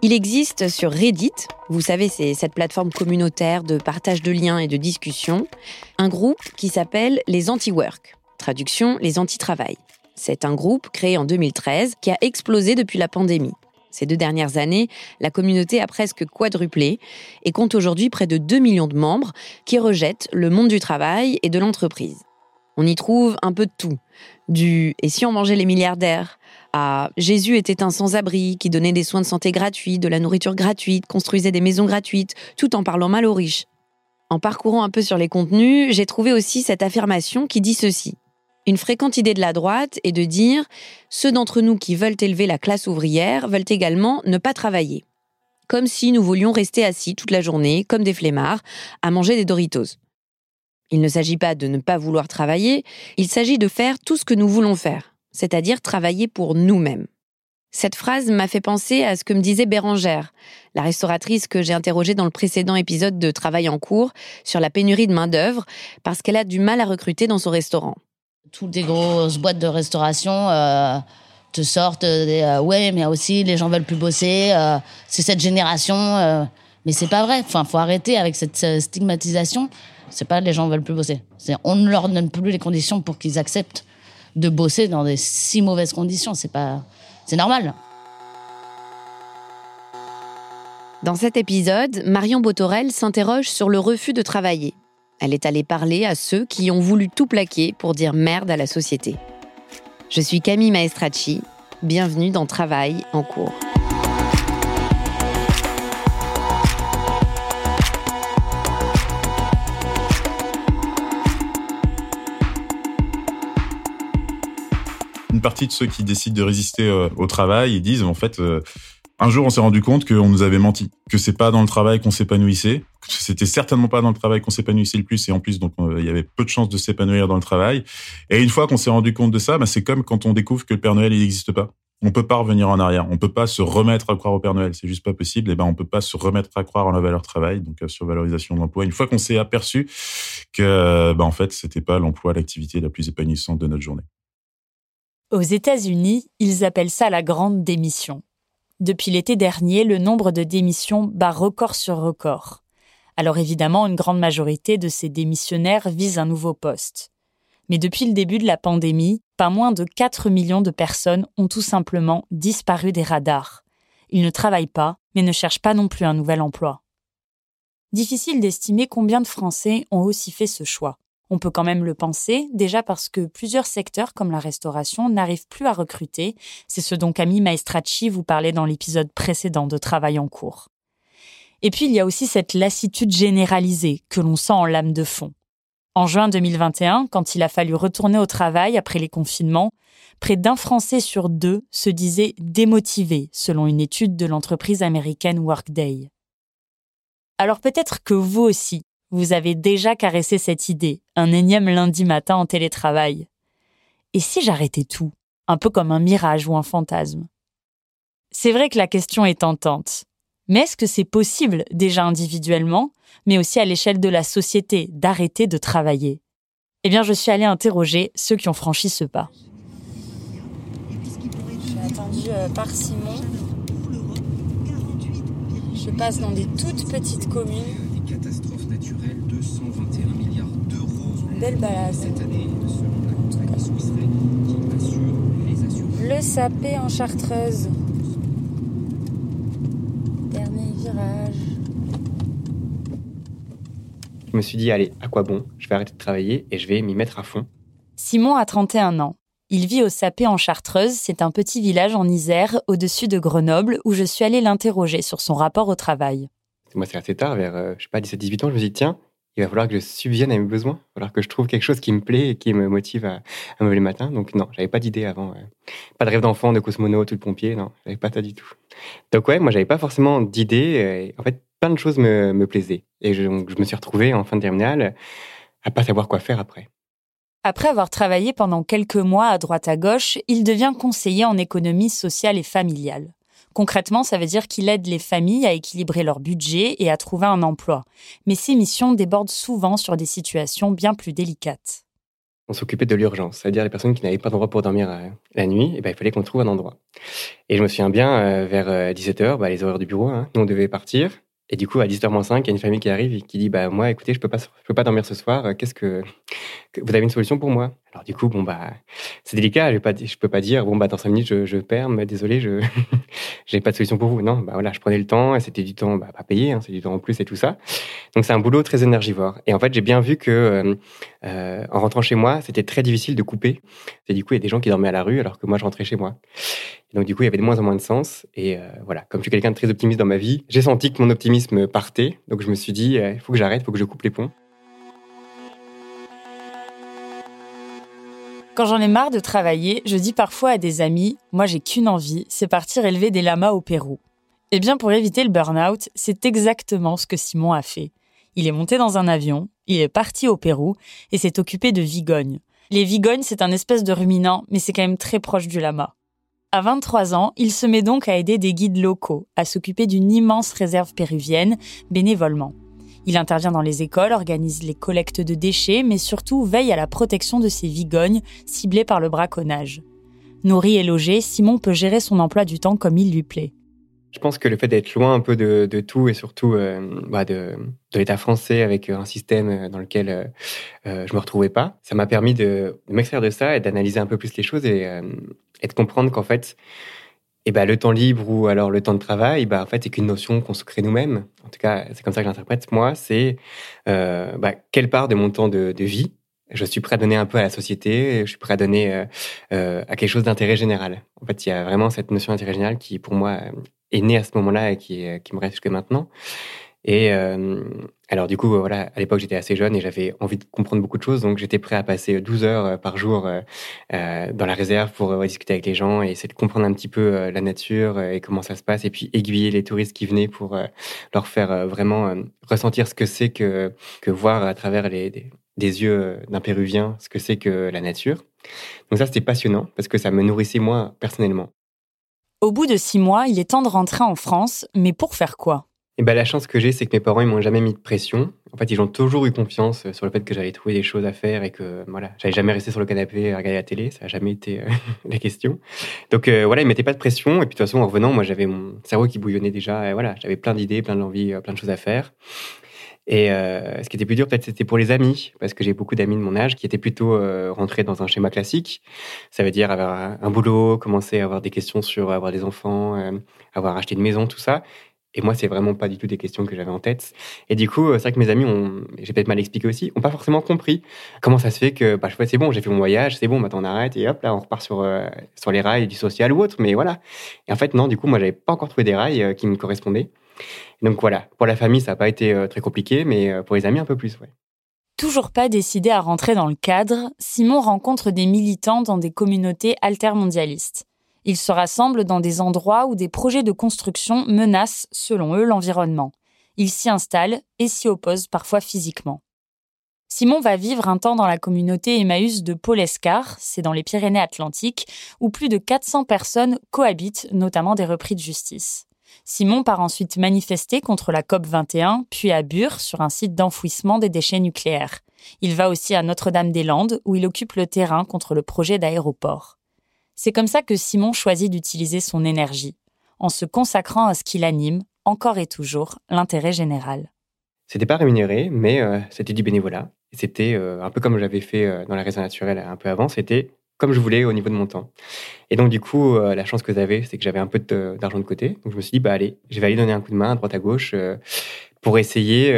Il existe sur Reddit, vous savez, c'est cette plateforme communautaire de partage de liens et de discussions, un groupe qui s'appelle les anti-work, traduction les anti-travail. C'est un groupe créé en 2013 qui a explosé depuis la pandémie. Ces deux dernières années, la communauté a presque quadruplé et compte aujourd'hui près de 2 millions de membres qui rejettent le monde du travail et de l'entreprise. On y trouve un peu de tout. Du et si on mangeait les milliardaires? à Jésus était un sans-abri qui donnait des soins de santé gratuits, de la nourriture gratuite, construisait des maisons gratuites, tout en parlant mal aux riches. En parcourant un peu sur les contenus, j'ai trouvé aussi cette affirmation qui dit ceci. Une fréquente idée de la droite est de dire ceux d'entre nous qui veulent élever la classe ouvrière veulent également ne pas travailler. Comme si nous voulions rester assis toute la journée, comme des flemmards, à manger des Doritos. Il ne s'agit pas de ne pas vouloir travailler, il s'agit de faire tout ce que nous voulons faire, c'est-à-dire travailler pour nous-mêmes. Cette phrase m'a fait penser à ce que me disait Bérangère, la restauratrice que j'ai interrogée dans le précédent épisode de Travail en cours sur la pénurie de main-d'œuvre, parce qu'elle a du mal à recruter dans son restaurant. Toutes les grosses boîtes de restauration euh, te sortent des euh, ouais, mais aussi les gens veulent plus bosser, euh, c'est cette génération. mais c'est pas vrai. Enfin, faut arrêter avec cette stigmatisation. C'est pas les gens veulent plus bosser. On ne leur donne plus les conditions pour qu'ils acceptent de bosser dans des si mauvaises conditions. C'est pas, c'est normal. Dans cet épisode, Marion Botorel s'interroge sur le refus de travailler. Elle est allée parler à ceux qui ont voulu tout plaquer pour dire merde à la société. Je suis Camille Maestracci. Bienvenue dans Travail en cours. Une partie de ceux qui décident de résister euh, au travail, ils disent en fait, euh, un jour on s'est rendu compte qu'on nous avait menti, que c'est pas dans le travail qu'on s'épanouissait, que c'était certainement pas dans le travail qu'on s'épanouissait le plus, et en plus donc euh, il y avait peu de chances de s'épanouir dans le travail. Et une fois qu'on s'est rendu compte de ça, bah, c'est comme quand on découvre que le Père Noël il n'existe pas. On peut pas revenir en arrière, on peut pas se remettre à croire au Père Noël, c'est juste pas possible. Et ben on peut pas se remettre à croire en la valeur travail, donc sur valorisation de l'emploi. Une fois qu'on s'est aperçu que bah en fait c'était pas l'emploi, l'activité la plus épanouissante de notre journée. Aux États-Unis, ils appellent ça la grande démission. Depuis l'été dernier, le nombre de démissions bat record sur record. Alors évidemment, une grande majorité de ces démissionnaires visent un nouveau poste. Mais depuis le début de la pandémie, pas moins de 4 millions de personnes ont tout simplement disparu des radars. Ils ne travaillent pas, mais ne cherchent pas non plus un nouvel emploi. Difficile d'estimer combien de Français ont aussi fait ce choix. On peut quand même le penser, déjà parce que plusieurs secteurs comme la restauration n'arrivent plus à recruter. C'est ce dont Camille Maestracci vous parlait dans l'épisode précédent de Travail en cours. Et puis il y a aussi cette lassitude généralisée que l'on sent en lame de fond. En juin 2021, quand il a fallu retourner au travail après les confinements, près d'un Français sur deux se disait démotivé, selon une étude de l'entreprise américaine Workday. Alors peut-être que vous aussi, vous avez déjà caressé cette idée, un énième lundi matin en télétravail. Et si j'arrêtais tout, un peu comme un mirage ou un fantasme? C'est vrai que la question est tentante. Mais est-ce que c'est possible, déjà individuellement, mais aussi à l'échelle de la société, d'arrêter de travailler? Eh bien, je suis allée interroger ceux qui ont franchi ce pas. Je suis attendue euh, par Simon. Je passe dans des toutes petites communes. Des catastrophes naturelles, 221 milliards d'euros. Belle balade. Cette année, selon la compagnie Swiss Re, qui assure les assurances. Le sapé en chartreuse. Dernier virage. Je me suis dit, allez, à quoi bon? Je vais arrêter de travailler et je vais m'y mettre à fond. Simon a 31 ans. Il vit au Sapé en Chartreuse, c'est un petit village en Isère, au-dessus de Grenoble, où je suis allée l'interroger sur son rapport au travail. Moi, c'est assez tard, vers, euh, je sais pas, 17-18 ans, je me suis dit, tiens, il va falloir que je subvienne à mes besoins. Il va falloir que je trouve quelque chose qui me plaît et qui me motive à, me lever le matin. Donc, non, j'avais pas d'idée avant. euh. Pas de rêve d'enfant, de cosmonaute, tout de pompier, non, j'avais pas ça du tout. Donc, ouais, moi, j'avais pas forcément d'idée. En fait, plein de choses me, me plaisaient. Et je, donc, je me suis retrouvé en fin de terminale à pas savoir quoi faire après. Après avoir travaillé pendant quelques mois à droite à gauche, il devient conseiller en économie sociale et familiale. Concrètement, ça veut dire qu'il aide les familles à équilibrer leur budget et à trouver un emploi. Mais ses missions débordent souvent sur des situations bien plus délicates. on s'occupait de l'urgence, c'est-à-dire les personnes qui n'avaient pas d'endroit pour dormir euh, la nuit, et ben, il fallait qu'on trouve un endroit. Et je me souviens bien, euh, vers 17h, bah, les horaires du bureau, hein, nous on devait partir. Et du coup, à 10h05, il y a une famille qui arrive et qui dit, bah, moi, écoutez, je peux pas, peux pas dormir ce soir, euh, qu'est-ce que, que- vous avez une solution pour moi? Alors, du coup, bon, bah, c'est délicat, je je peux pas dire, bon, bah, dans 5 minutes, je, perds, mais désolé, je, j'ai pas de solution pour vous. Non, bah, voilà, je prenais le temps, et c'était du temps, bah, pas payé, hein, c'est du temps en plus et tout ça. Donc, c'est un boulot très énergivore. Et en fait, j'ai bien vu que, euh, euh, en rentrant chez moi, c'était très difficile de couper. Et du coup, il y a des gens qui dormaient à la rue alors que moi, je rentrais chez moi. Et donc, du coup, il y avait de moins en moins de sens. Et euh, voilà, comme je suis quelqu'un de très optimiste dans ma vie, j'ai senti que mon optimisme partait. Donc, je me suis dit, il faut que j'arrête, il faut que je coupe les ponts. Quand j'en ai marre de travailler, je dis parfois à des amis, moi j'ai qu'une envie, c'est partir élever des lamas au Pérou. Eh bien, pour éviter le burn-out, c'est exactement ce que Simon a fait. Il est monté dans un avion, il est parti au Pérou et s'est occupé de vigognes. Les vigognes, c'est un espèce de ruminant, mais c'est quand même très proche du lama. À 23 ans, il se met donc à aider des guides locaux à s'occuper d'une immense réserve péruvienne, bénévolement. Il intervient dans les écoles, organise les collectes de déchets, mais surtout veille à la protection de ces vigognes ciblées par le braconnage. Nourri et logé, Simon peut gérer son emploi du temps comme il lui plaît. Je pense que le fait d'être loin un peu de, tout et surtout euh, bah, de, l'État français avec un système euh, dans lequel euh, euh, je me retrouvais pas, ça m'a permis de, m'extraire de ça et d'analyser un peu plus les choses et, euh, et de comprendre qu'en fait, eh ben, le temps libre ou alors le temps de travail, bah, en fait, c'est qu'une notion qu'on se crée nous-mêmes. En tout cas, c'est comme ça que j'interprète. Moi, c'est euh, bah, quelle part de mon temps de, de vie je suis prêt à donner un peu à la société, je suis prêt à donner euh, euh, à quelque chose d'intérêt général. En fait, il y a vraiment cette notion d'intérêt général qui, pour moi, est née à ce moment-là et qui, qui me reste jusque maintenant. Et euh, alors, du coup, voilà, à l'époque, j'étais assez jeune et j'avais envie de comprendre beaucoup de choses, donc j'étais prêt à passer 12 heures par jour euh, euh, dans la réserve pour euh, discuter avec les gens et essayer de comprendre un petit peu euh, la nature euh, et comment ça se passe, et puis aiguiller les touristes qui venaient pour euh, leur faire euh, vraiment euh, ressentir ce que c'est que, que voir à travers les, des, des yeux euh, d'un Péruvien ce que c'est que la nature. Donc ça, c'était passionnant parce que ça me nourrissait moi personnellement. Au bout de six mois, il est temps de rentrer en France, mais pour faire quoi? Et ben la chance que j'ai, c'est que mes parents ils m'ont jamais mis de pression. En fait, ils ont toujours eu confiance euh, sur le fait que j'allais trouver des choses à faire et que voilà, j'allais jamais rester sur le canapé à regarder la télé. Ça n'a jamais été euh, la question. Donc euh, voilà, ils mettaient pas de pression. Et puis de toute façon, en revenant, moi j'avais mon cerveau qui bouillonnait déjà. Voilà, j'avais plein d'idées, plein d'envies, euh, plein de choses à faire. Et ce qui était plus dur, peut-être, c'était pour les amis, parce que j'ai beaucoup d'amis de mon âge qui étaient plutôt rentrés dans un schéma classique. Ça veut dire avoir un, boulot, commencer à avoir des questions sur avoir des enfants, avoir acheté une maison, tout ça. Et moi, c'est vraiment pas du tout des questions que j'avais en tête. Et du coup, c'est vrai que mes amis ont, j'ai peut-être mal expliqué aussi, ont pas forcément compris comment ça se fait que, bah, je fais, c'est bon, j'ai fait mon voyage, c'est bon, maintenant on arrête et hop, là, on repart sur, euh, sur les rails du social ou autre. Mais voilà. Et en fait, non, du coup, moi, j'avais pas encore trouvé des rails euh, qui me correspondaient. Donc voilà, pour la famille, ça n'a pas été très compliqué, mais pour les amis, un peu plus, ouais. Toujours pas décidé à rentrer dans le cadre, Simon rencontre des militants dans des communautés altermondialistes. Ils se rassemblent dans des endroits où des projets de construction menacent, selon eux, l'environnement. Ils s'y installent et s'y opposent parfois physiquement. Simon va vivre un temps dans la communauté Emmaüs de Paul-Escar, c'est dans les Pyrénées-Atlantiques, où plus de 400 personnes cohabitent, notamment des repris de justice. Simon part ensuite manifester contre la COP 21, puis à Bure, sur un site d'enfouissement des déchets nucléaires. Il va aussi à Notre-Dame-des-Landes, où il occupe le terrain contre le projet d'aéroport. C'est comme ça que Simon choisit d'utiliser son énergie, en se consacrant à ce qui l'anime, encore et toujours, l'intérêt général. C'était pas rémunéré, mais euh, c'était du bénévolat. C'était euh, un peu comme j'avais fait euh, dans la raison naturelle un peu avant, c'était comme je voulais au niveau de mon temps. Et donc, du coup, la chance que j'avais, c'est que j'avais un peu d'argent de, côté. Donc, je me suis dit, bah, allez, je vais aller donner un coup de main à droite à gauche pour essayer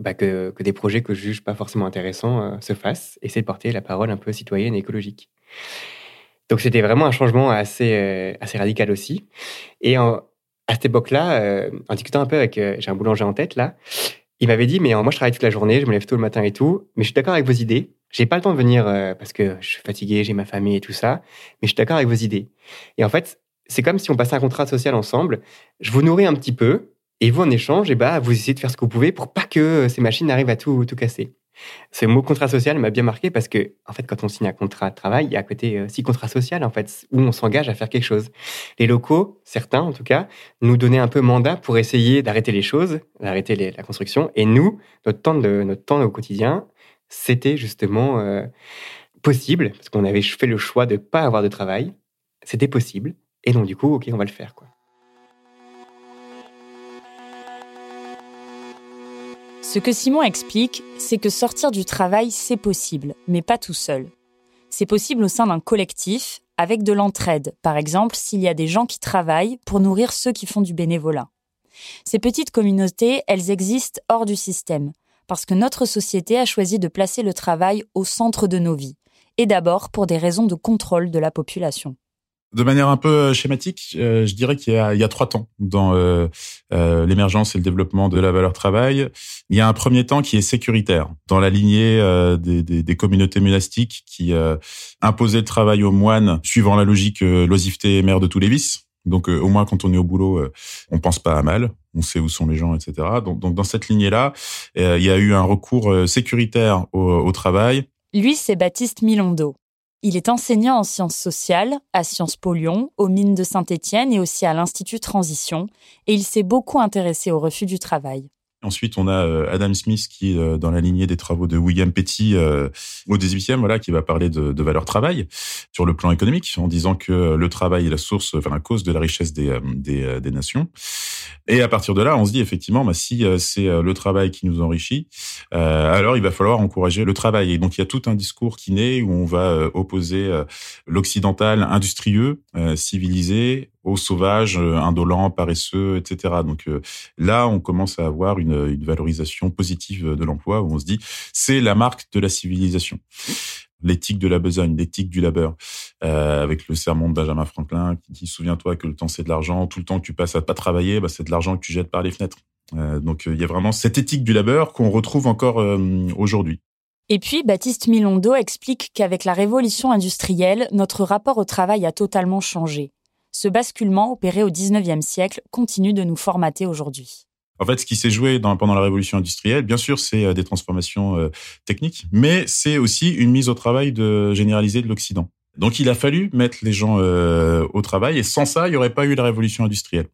bah, que, que, des projets que je juge pas forcément intéressants se fassent, essayer de porter la parole un peu citoyenne et écologique. Donc, c'était vraiment un changement assez, assez radical aussi. Et à cette époque-là, en discutant un peu avec, j'ai un boulanger en tête là, il m'avait dit, mais moi, je travaille toute la journée, je me lève tôt le matin et tout, mais je suis d'accord avec vos idées. J'ai pas le temps de venir euh, parce que je suis fatigué, j'ai ma famille et tout ça, mais je suis d'accord avec vos idées. Et en fait, c'est comme si on passait un contrat social ensemble. Je vous nourris un petit peu, et vous, en échange, eh bah, vous essayez de faire ce que vous pouvez pour pas que ces machines arrivent à tout, tout casser. Ce mot contrat social m'a bien marqué parce que, en fait, quand on signe un contrat de travail, il y a à côté euh, six contrats sociaux, en fait, où on s'engage à faire quelque chose. Les locaux, certains en tout cas, nous donnaient un peu mandat pour essayer d'arrêter les choses, d'arrêter la construction. Et nous, notre temps, de, notre temps au quotidien, c'était justement euh, possible, parce qu'on avait fait le choix de ne pas avoir de travail. C'était possible. Et donc, du coup, OK, on va le faire. Quoi. Ce que Simon explique, c'est que sortir du travail, c'est possible, mais pas tout seul. C'est possible au sein d'un collectif, avec de l'entraide, par exemple s'il y a des gens qui travaillent pour nourrir ceux qui font du bénévolat. Ces petites communautés, elles existent hors du système, parce que notre société a choisi de placer le travail au centre de nos vies, et d'abord pour des raisons de contrôle de la population. De manière un peu euh, schématique, euh, je dirais qu'il y, a, trois temps dans euh, l'émergence et le développement de la valeur travail. Il y a un premier temps qui est sécuritaire, dans la lignée des, communautés monastiques qui imposaient le travail aux moines suivant la logique l'oisiveté mère de tous les vices. Donc au moins quand on est au boulot, on pense pas à mal on sait où sont les gens, etc. Donc, dans cette lignée-là, il y a eu un recours sécuritaire au, travail. Lui, c'est Baptiste Milondo. Il est enseignant en sciences sociales à Sciences Po Lyon, aux mines de Saint-Étienne et aussi à l'Institut Transition, et il s'est beaucoup intéressé au refus du travail. Ensuite, on a euh, Adam Smith qui euh, dans la lignée des travaux de William Petty euh, au 18e, voilà, qui va parler de, de valeur travail sur le plan économique, en disant que le travail est la source, enfin la cause de la richesse des, des, des nations. Et à partir de là, on se dit effectivement, bah, si c'est le travail qui nous enrichit, alors il va falloir encourager le travail. Et donc il y a tout un discours qui naît où on va opposer l'occidental industrieux, civilisé, aux sauvages, euh, indolents, paresseux, etc. Donc euh, là, on commence à avoir une, valorisation positive de l'emploi où on se dit c'est la marque de la civilisation. L'éthique de la besogne, l'éthique du labeur, euh, avec le sermon de Benjamin Franklin qui dit souviens-toi que le temps c'est de l'argent, tout le temps que tu passes à pas travailler, bah, c'est de l'argent que tu jettes par les fenêtres. donc il y a vraiment cette éthique du labeur qu'on retrouve encore aujourd'hui. Et puis, Baptiste Milondo explique qu'avec la révolution industrielle, notre rapport au travail a totalement changé ce basculement opéré au XIXe siècle continue de nous formater aujourd'hui. En fait, ce qui s'est joué pendant la révolution industrielle, bien sûr, c'est euh, des transformations euh, techniques, mais c'est aussi une mise au travail de, généralisée de l'Occident. Donc, il a fallu mettre les gens euh, au travail, et sans ça, il n'y aurait pas eu la révolution industrielle.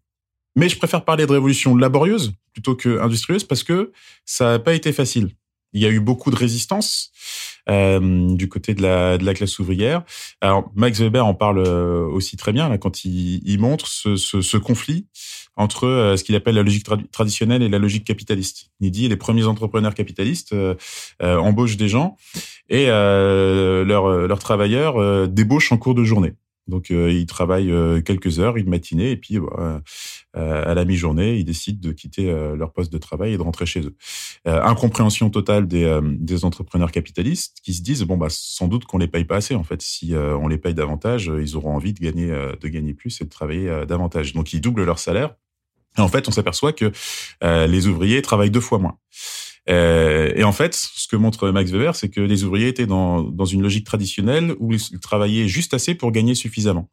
Mais je préfère parler de révolution laborieuse plutôt que industrieuse parce que ça n'a pas été facile. Il y a eu beaucoup de résistance du côté de la, de la classe ouvrière. Alors Max Weber en parle euh, aussi très bien là, quand il, il montre ce, ce, ce, conflit entre euh, ce qu'il appelle la logique traditionnelle et la logique capitaliste. Il dit les premiers entrepreneurs capitalistes euh, embauchent des gens et leurs, leurs travailleurs débauchent en cours de journée. Donc euh, ils travaillent quelques heures, une matinée, et puis bah, euh, à la mi-journée, ils décident de quitter euh, leur poste de travail et de rentrer chez eux. Euh, incompréhension totale des, des entrepreneurs capitalistes qui se disent bon bah sans doute qu'on les paye pas assez en fait. Si on les paye davantage, ils auront envie de gagner de gagner plus et de travailler davantage. Donc ils doublent leur salaire Et en fait, on s'aperçoit que euh, les ouvriers travaillent deux fois moins. Euh, et en fait, ce que montre Max Weber, c'est que les ouvriers étaient dans, dans une logique traditionnelle où ils travaillaient juste assez pour gagner suffisamment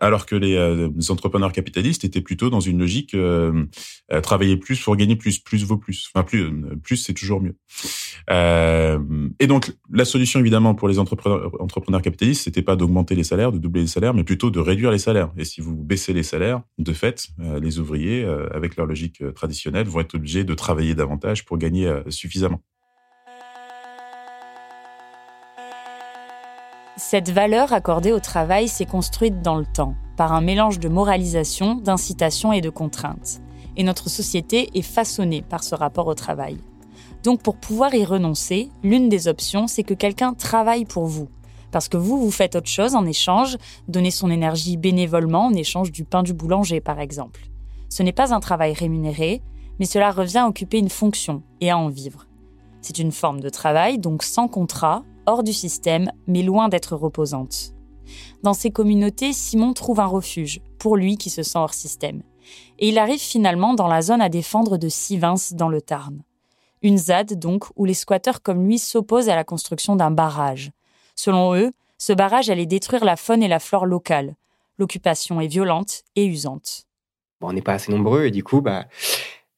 alors que les, euh, entrepreneurs capitalistes étaient plutôt dans une logique euh, euh, travailler plus pour gagner plus, plus vaut plus. Enfin, plus, plus c'est toujours mieux. et donc, la solution évidemment pour les entrepreneurs, entrepreneurs capitalistes, c'était pas d'augmenter les salaires, de doubler les salaires, mais plutôt de réduire les salaires. Et si vous baissez les salaires, de fait, les ouvriers, avec leur logique traditionnelle, vont être obligés de travailler davantage pour gagner suffisamment. Cette valeur accordée au travail s'est construite dans le temps, par un mélange de moralisation, d'incitation et de contraintes. Et notre société est façonnée par ce rapport au travail. Donc pour pouvoir y renoncer, l'une des options, c'est que quelqu'un travaille pour vous. Parce que vous, vous faites autre chose en échange, donner son énergie bénévolement en échange du pain du boulanger, par exemple. Ce n'est pas un travail rémunéré, mais cela revient à occuper une fonction et à en vivre. C'est une forme de travail, donc sans contrat, hors du système, mais loin d'être reposante. Dans ces communautés, Simon trouve un refuge, pour lui qui se sent hors système. Et il arrive finalement dans la zone à défendre de Sivins dans le Tarn. Une ZAD donc où les squatteurs comme lui s'opposent à la construction d'un barrage. Selon eux, ce barrage allait détruire la faune et la flore locale. L'occupation est violente et usante. Bon, on n'est pas assez nombreux et du coup, bah,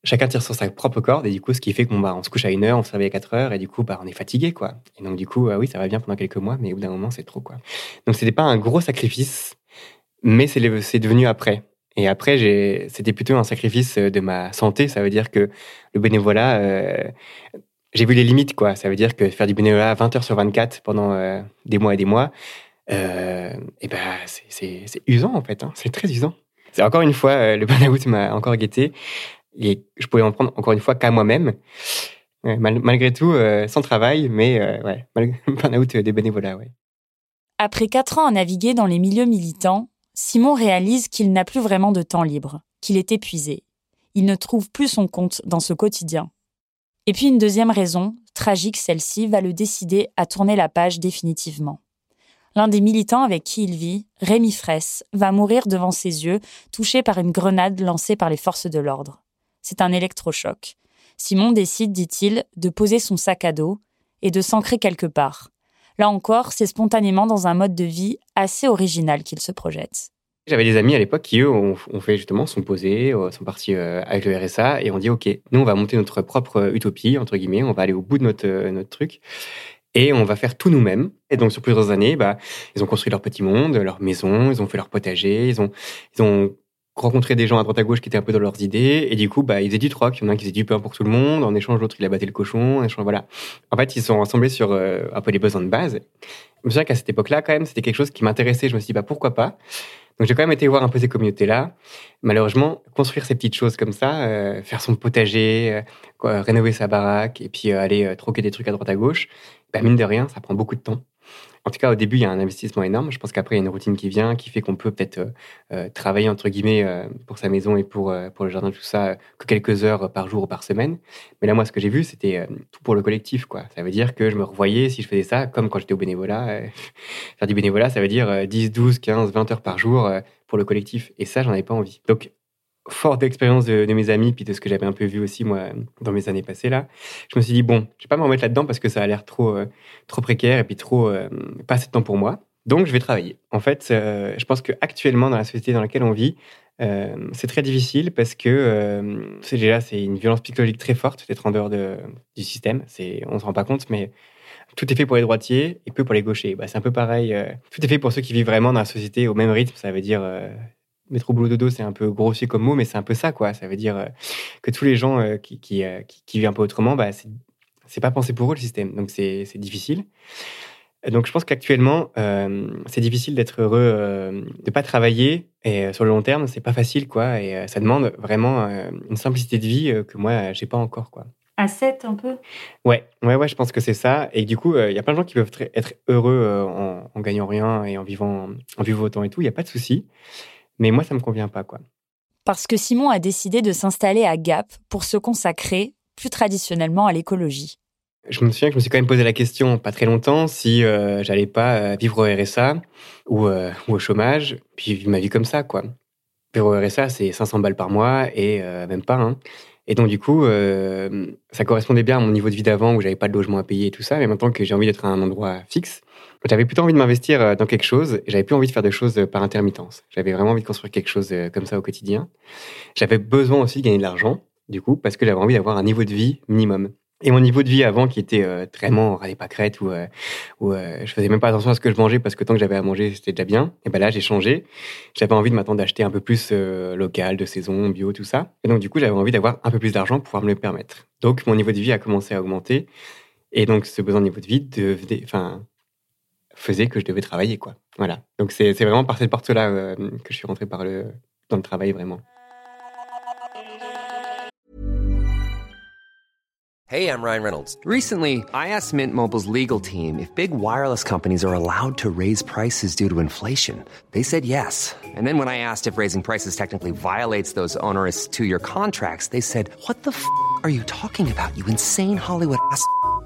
chacun tire sur sa propre corde et du coup ce qui fait qu'on bah, on se couche à une heure on se réveille à 4 heures et du coup bah on est fatigué quoi. Et donc du coup euh, oui ça va bien pendant quelques mois mais au bout d'un moment c'est trop quoi. Donc c'était pas un gros sacrifice mais c'est devenu après. Et après c'était plutôt un sacrifice de ma santé. Ça veut dire que le bénévolat euh, j'ai vu les limites quoi. Ça veut dire que faire du bénévolat 20 heures sur 24 pendant euh, des mois et des mois et ben c'est usant en fait hein. c'est très usant. C'est encore une fois le burn-out m'a encore guetté et je pouvais en prendre encore une fois qu'à moi-même. malgré tout, euh, sans travail, mais euh, ouais, burn-out des bénévolats. Ouais. Après quatre ans à naviguer dans les milieux militants, Simon réalise qu'il n'a plus vraiment de temps libre, qu'il est épuisé. Il ne trouve plus son compte dans ce quotidien. Et puis une deuxième raison, tragique celle-ci, va le décider à tourner la page définitivement. L'un des militants avec qui il vit, Rémi Fraisse, va mourir devant ses yeux, touché par une grenade lancée par les forces de l'ordre c'est un électrochoc. Simon décide, dit-il, de poser son sac à dos et de s'ancrer quelque part. Là encore, c'est spontanément dans un mode de vie assez original qu'il se projette. J'avais des amis à l'époque qui, eux, ont, fait justement, sont posés, euh, sont partis euh, avec le RSA et ont dit, OK, nous, on va monter notre propre utopie, entre guillemets, on va aller au bout de notre, euh, notre truc et on va faire tout nous-mêmes. Et donc, sur plusieurs années, bah, ils ont construit leur petit monde, leur maison, ils ont fait leur potager, ils ont rencontrer des gens à droite à gauche qui étaient un peu dans leurs idées et du coup bah ils faisaient du troc. Il y en a un qui faisait du pain pour tout le monde. En échange l'autre il a battu le cochon. En échange voilà. En fait ils sont rassemblés sur euh, un peu les besoins de base. Je me souviens qu'à cette époque là quand même c'était quelque chose qui m'intéressait. Je me suis dit bah pourquoi pas? Donc j'ai quand même été voir un peu ces communautés là malheureusement construire ces petites choses comme ça euh, faire son potager euh, quoi, rénover sa baraque et puis aller troquer des trucs à droite à gauche bah mine de rien ça prend beaucoup de temps en tout cas, au début, il y a un investissement énorme. Je pense qu'après, il y a une routine qui vient, qui fait qu'on peut peut-être euh, euh, travailler, entre guillemets, euh, pour sa maison et pour, pour le jardin, tout ça, que quelques heures par jour ou par semaine. Mais là, moi, ce que j'ai vu, c'était tout pour le collectif. quoi. Ça veut dire que je me revoyais, si je faisais ça, comme quand j'étais au bénévolat. faire du bénévolat, ça veut dire 10, 12, 15, 20 heures par jour pour le collectif. Et ça, j'en avais pas envie. Donc, forte d'expérience de, mes amis, puis de ce que j'avais un peu vu aussi, moi, dans mes années passées, là, je me suis dit, bon, je vais pas me remettre là-dedans parce que ça a l'air trop, euh, trop précaire et puis trop, euh, pas assez de temps pour moi. Donc, je vais travailler. En fait, euh, je pense qu'actuellement, dans la société dans laquelle on vit, c'est très difficile parce que c'est déjà c'est une violence psychologique très forte d'être en dehors de, du système. C'est on se rend pas compte, mais tout est fait pour les droitiers et peu pour les gauchers. Bah, c'est un peu pareil. tout est fait pour ceux qui vivent vraiment dans la société au même rythme. Ça veut dire métro boulot dodo, c'est un peu grossier comme mot, mais c'est un peu ça, quoi. Ça veut dire euh, que tous les gens euh, qui, qui, euh, qui, qui, vivent un peu autrement, bah, c'est pas pensé pour eux le système. Donc c'est difficile. Donc je pense qu'actuellement, c'est difficile d'être heureux, de pas travailler et sur le long terme, c'est pas facile, quoi. Et ça demande vraiment une simplicité de vie que moi, j'ai pas encore, quoi. À 7 un peu? Ouais, ouais, ouais, je pense que c'est ça. Et du coup, il y a plein de gens qui peuvent être heureux en, en, gagnant rien et en vivant, en vivant autant et tout. Il n'y a pas de souci. Mais moi, ça me convient pas, quoi. Parce que Simon a décidé de s'installer à Gap pour se consacrer plus traditionnellement à l'écologie. Je me souviens que je me suis quand même posé la question, pas très longtemps, si euh, j'allais pas euh, vivre au RSA ou, euh, ou, au chômage, puis vivre ma vie comme ça, quoi. Zéro RSA, c'est 500 balles par mois et euh, même pas. Hein. Et donc, du coup, ça correspondait bien à mon niveau de vie d'avant où j'avais pas de logement à payer et tout ça. Mais maintenant que j'ai envie d'être à un endroit fixe, j'avais plutôt envie de m'investir euh, dans quelque chose et j'avais plus envie de faire des choses par intermittence. J'avais vraiment envie de construire quelque chose euh, comme ça au quotidien. J'avais besoin aussi de gagner de l'argent, du coup, parce que j'avais envie d'avoir un niveau de vie minimum. Et mon niveau de vie avant, qui était euh, vraiment râlait pas crête, où, euh, où euh, je faisais même pas attention à ce que je mangeais parce que tant que j'avais à manger, c'était déjà bien. Et ben là, j'ai changé. J'avais envie de m'attendre d'acheter un peu plus euh, local, de saison, bio, tout ça. Et donc du coup, j'avais envie d'avoir un peu plus d'argent pour pouvoir me le permettre. Donc mon niveau de vie a commencé à augmenter. Et donc ce besoin de niveau de vie enfin, faisait que je devais travailler, quoi. Voilà. Donc c'est vraiment par cette porte-là euh, que je suis rentré par le dans le travail vraiment. Hey, I'm Ryan Reynolds. Recently, I asked Mint Mobile's legal team if big wireless companies are allowed to raise prices due to inflation. They said yes. And then when I asked if raising prices technically violates those onerous two year contracts, they said, What the f are you talking about, you insane Hollywood ass?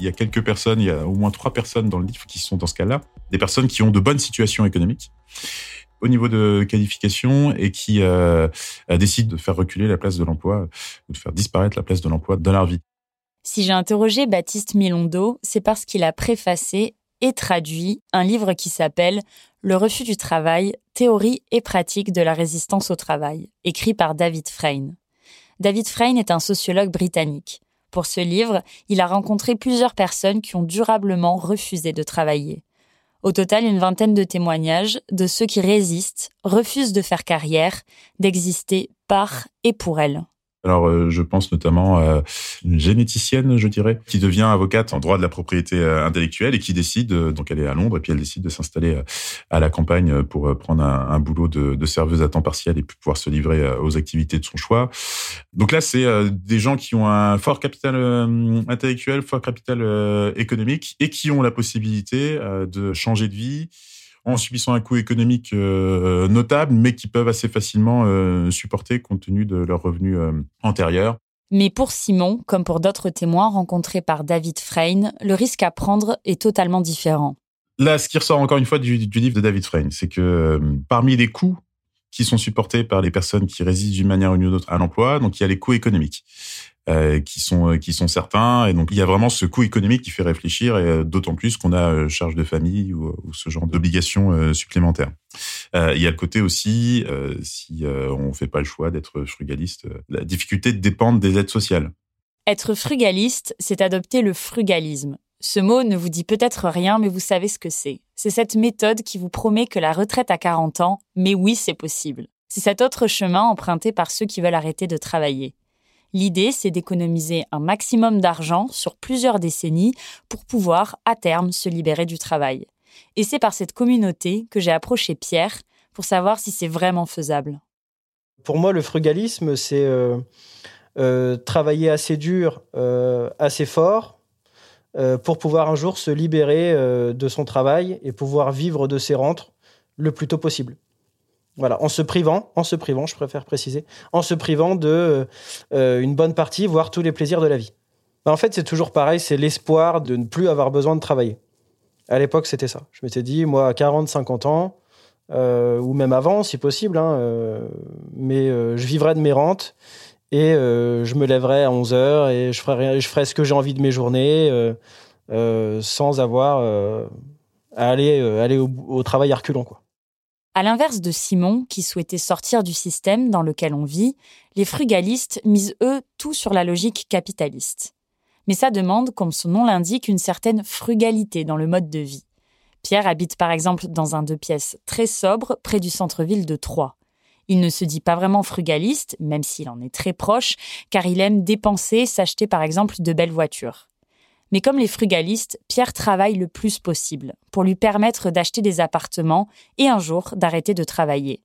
Il y a quelques personnes, il y a au moins trois personnes dans le livre qui sont dans ce cas-là, des personnes qui ont de bonnes situations économiques au niveau de qualification et qui euh, décident de faire reculer la place de l'emploi ou de faire disparaître la place de l'emploi dans leur vie. Si j'ai interrogé Baptiste Milondo, c'est parce qu'il a préfacé et traduit un livre qui s'appelle Le refus du travail, théorie et pratique de la résistance au travail, écrit par David Frayne. David Frayne est un sociologue britannique. Pour ce livre, il a rencontré plusieurs personnes qui ont durablement refusé de travailler. Au total, une vingtaine de témoignages de ceux qui résistent, refusent de faire carrière, d'exister par et pour elles. Alors, euh, je pense notamment à une généticienne, je dirais, qui devient avocate en droit de la propriété euh, intellectuelle et qui décide, euh, donc elle est à Londres, et puis elle décide de s'installer à la campagne pour prendre un, boulot de, serveuse à temps partiel et pouvoir se livrer aux activités de son choix. Donc là, c'est des gens qui ont un fort capital intellectuel, fort capital économique et qui ont la possibilité de changer de vie en subissant un coût économique euh, notable, mais qui peuvent assez facilement euh, supporter compte tenu de leurs revenus euh, antérieurs. Mais pour Simon, comme pour d'autres témoins rencontrés par David Frayne, le risque à prendre est totalement différent. Là, ce qui ressort encore une fois du, du livre de David Frayne, c'est que parmi les coûts qui sont supportés par les personnes qui résistent d'une manière ou d'une autre à l'emploi, donc il y a les coûts économiques euh, qui sont euh, qui sont certains, et donc il y a vraiment ce coût économique qui fait réfléchir, et euh, d'autant plus qu'on a charge de famille ou, ce genre d'obligations supplémentaires. Il y a le côté aussi, si on fait pas le choix d'être frugaliste, la difficulté de dépendre des aides sociales. Être frugaliste, c'est adopter le frugalisme. Ce mot ne vous dit peut-être rien, mais vous savez ce que c'est. C'est cette méthode qui vous promet que la retraite à 40 ans, mais oui, c'est possible. C'est cet autre chemin emprunté par ceux qui veulent arrêter de travailler. L'idée, c'est d'économiser un maximum d'argent sur plusieurs décennies pour pouvoir, à terme, se libérer du travail. Et c'est par cette communauté que j'ai approché Pierre pour savoir si c'est vraiment faisable. Pour moi, le frugalisme, c'est euh, euh, travailler assez dur, euh, assez fort, pour pouvoir un jour se libérer de son travail et pouvoir vivre de ses rentes le plus tôt possible. Voilà, en se privant, en se privant, je préfère préciser, en se privant de euh, une bonne partie, voire tous les plaisirs de la vie. Ben, en fait, c'est toujours pareil, c'est l'espoir de ne plus avoir besoin de travailler. À l'époque, c'était ça. Je m'étais dit, moi, à 40, 50 ans, euh, ou même avant, si possible, hein, euh, mais je vivrai de mes rentes et je me lèverai à 11 heures et je ferai, ce que j'ai envie de mes journées sans avoir à aller, au, travail à. Quoi. À l'inverse de Simon, qui souhaitait sortir du système dans lequel on vit, les frugalistes misent eux tout sur la logique capitaliste. Mais ça demande, comme son nom l'indique, une certaine frugalité dans le mode de vie. Pierre habite par exemple dans un deux pièces très sobre près du centre-ville de Troyes. Il ne se dit pas vraiment frugaliste, même s'il en est très proche, car il aime dépenser, s'acheter par exemple de belles voitures. Mais comme les frugalistes, Pierre travaille le plus possible pour lui permettre d'acheter des appartements et un jour d'arrêter de travailler.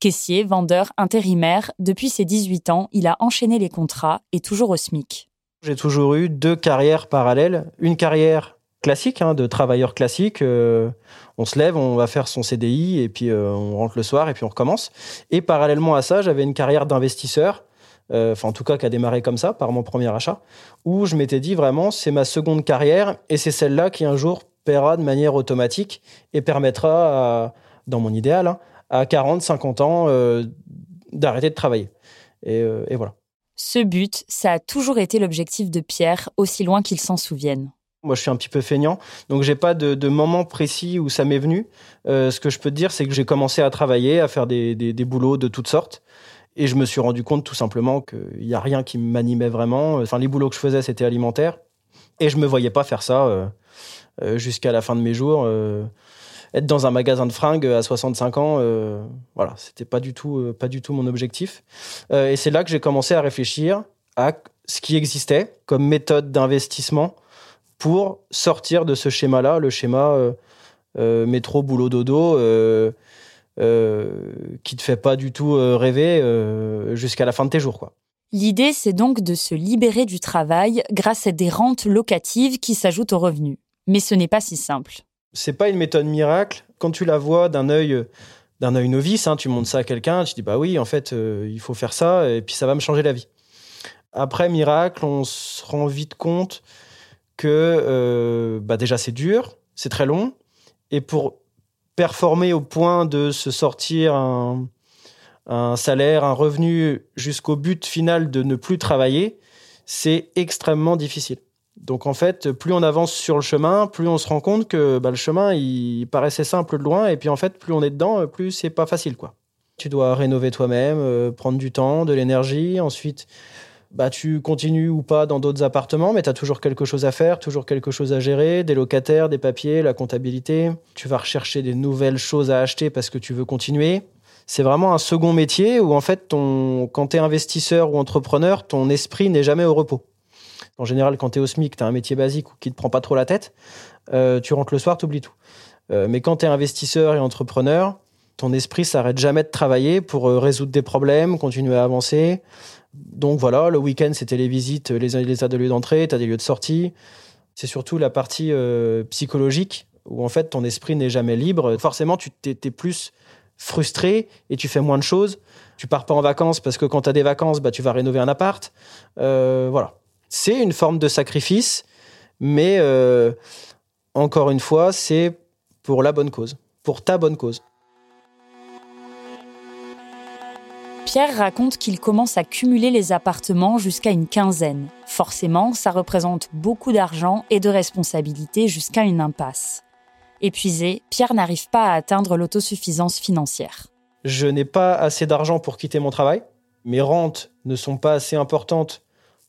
Caissier, vendeur, intérimaire, depuis ses 18 ans, il a enchaîné les contrats et toujours au SMIC. J'ai toujours eu deux carrières parallèles. Une carrière classique, hein, de travailleur classique. euh, on se lève, on va faire son CDI et puis euh, on rentre le soir et puis on recommence. Et parallèlement à ça, j'avais une carrière d'investisseur, enfin en tout cas qui a démarré comme ça par mon premier achat, où je m'étais dit vraiment c'est ma seconde carrière et c'est celle-là qui un jour paiera de manière automatique et permettra, à- dans mon idéal, hein, à 40, 50 ans euh, d'arrêter de travailler. Et, euh, et voilà. Ce but, ça a toujours été l'objectif de Pierre, aussi loin qu'il s'en souvienne. Moi, je suis un petit peu feignant, donc j'ai pas de, de moment précis où ça m'est venu. Euh, ce que je peux te dire, c'est que j'ai commencé à travailler, à faire des, des, des boulots de toutes sortes, et je me suis rendu compte tout simplement qu'il y a rien qui m'animait vraiment. Enfin, les boulots que je faisais, c'était alimentaire, et je me voyais pas faire ça euh, euh, jusqu'à la fin de mes jours. euh, être dans un magasin de fringues à 65 ans, voilà, c'était pas du tout, pas du tout mon objectif. Et c'est là que j'ai commencé à réfléchir à ce qui existait comme méthode d'investissement pour sortir de ce schéma-là, le schéma métro, boulot, dodo, qui te fait pas du tout euh, rêver euh, jusqu'à la fin de tes jours. Quoi. L'idée, c'est donc de se libérer du travail grâce à des rentes locatives qui s'ajoutent aux revenus. Mais ce n'est pas si simple. C'est pas une méthode miracle. Quand tu la vois d'un œil d'un œil novice, hein, tu montres ça à quelqu'un, tu dis bah oui, en fait, euh, il faut faire ça et puis ça va me changer la vie. Après miracle, on se rend vite compte que euh, bah déjà c'est dur, c'est très long et pour performer au point de se sortir un, salaire, un revenu jusqu'au but final de ne plus travailler, c'est extrêmement difficile. Donc en fait, plus on avance sur le chemin, plus on se rend compte que bah, le chemin il paraissait simple de loin, et puis en fait, plus on est dedans, plus c'est pas facile quoi. Tu dois rénover toi-même, euh, prendre du temps, de l'énergie. Ensuite, bah, tu continues ou pas dans d'autres appartements, mais tu as toujours quelque chose à faire, toujours quelque chose à gérer, des locataires, des papiers, la comptabilité. Tu vas rechercher des nouvelles choses à acheter parce que tu veux continuer. C'est vraiment un second métier où en fait, ton, quand tu es investisseur ou entrepreneur, ton esprit n'est jamais au repos. En général, quand tu es au SMIC, tu as un métier basique qui te prend pas trop la tête, euh, tu rentres le soir, tu oublies tout. Euh, mais quand tu es investisseur et entrepreneur, ton esprit s'arrête jamais de travailler pour euh, résoudre des problèmes, continuer à avancer. Donc voilà, le week-end, c'était les visites, les, les ateliers d'entrée, tu as des lieux de sortie. C'est surtout la partie euh, psychologique où en fait ton esprit n'est jamais libre. Forcément, tu t'es plus frustré et tu fais moins de choses. Tu pars pas en vacances parce que quand tu as des vacances, bah, tu vas rénover un appart. Euh, voilà. C'est une forme de sacrifice, mais euh, encore une fois, c'est pour la bonne cause, pour ta bonne cause. Pierre raconte qu'il commence à cumuler les appartements jusqu'à une quinzaine. Forcément, ça représente beaucoup d'argent et de responsabilités jusqu'à une impasse. Épuisé, Pierre n'arrive pas à atteindre l'autosuffisance financière. Je n'ai pas assez d'argent pour quitter mon travail. Mes rentes ne sont pas assez importantes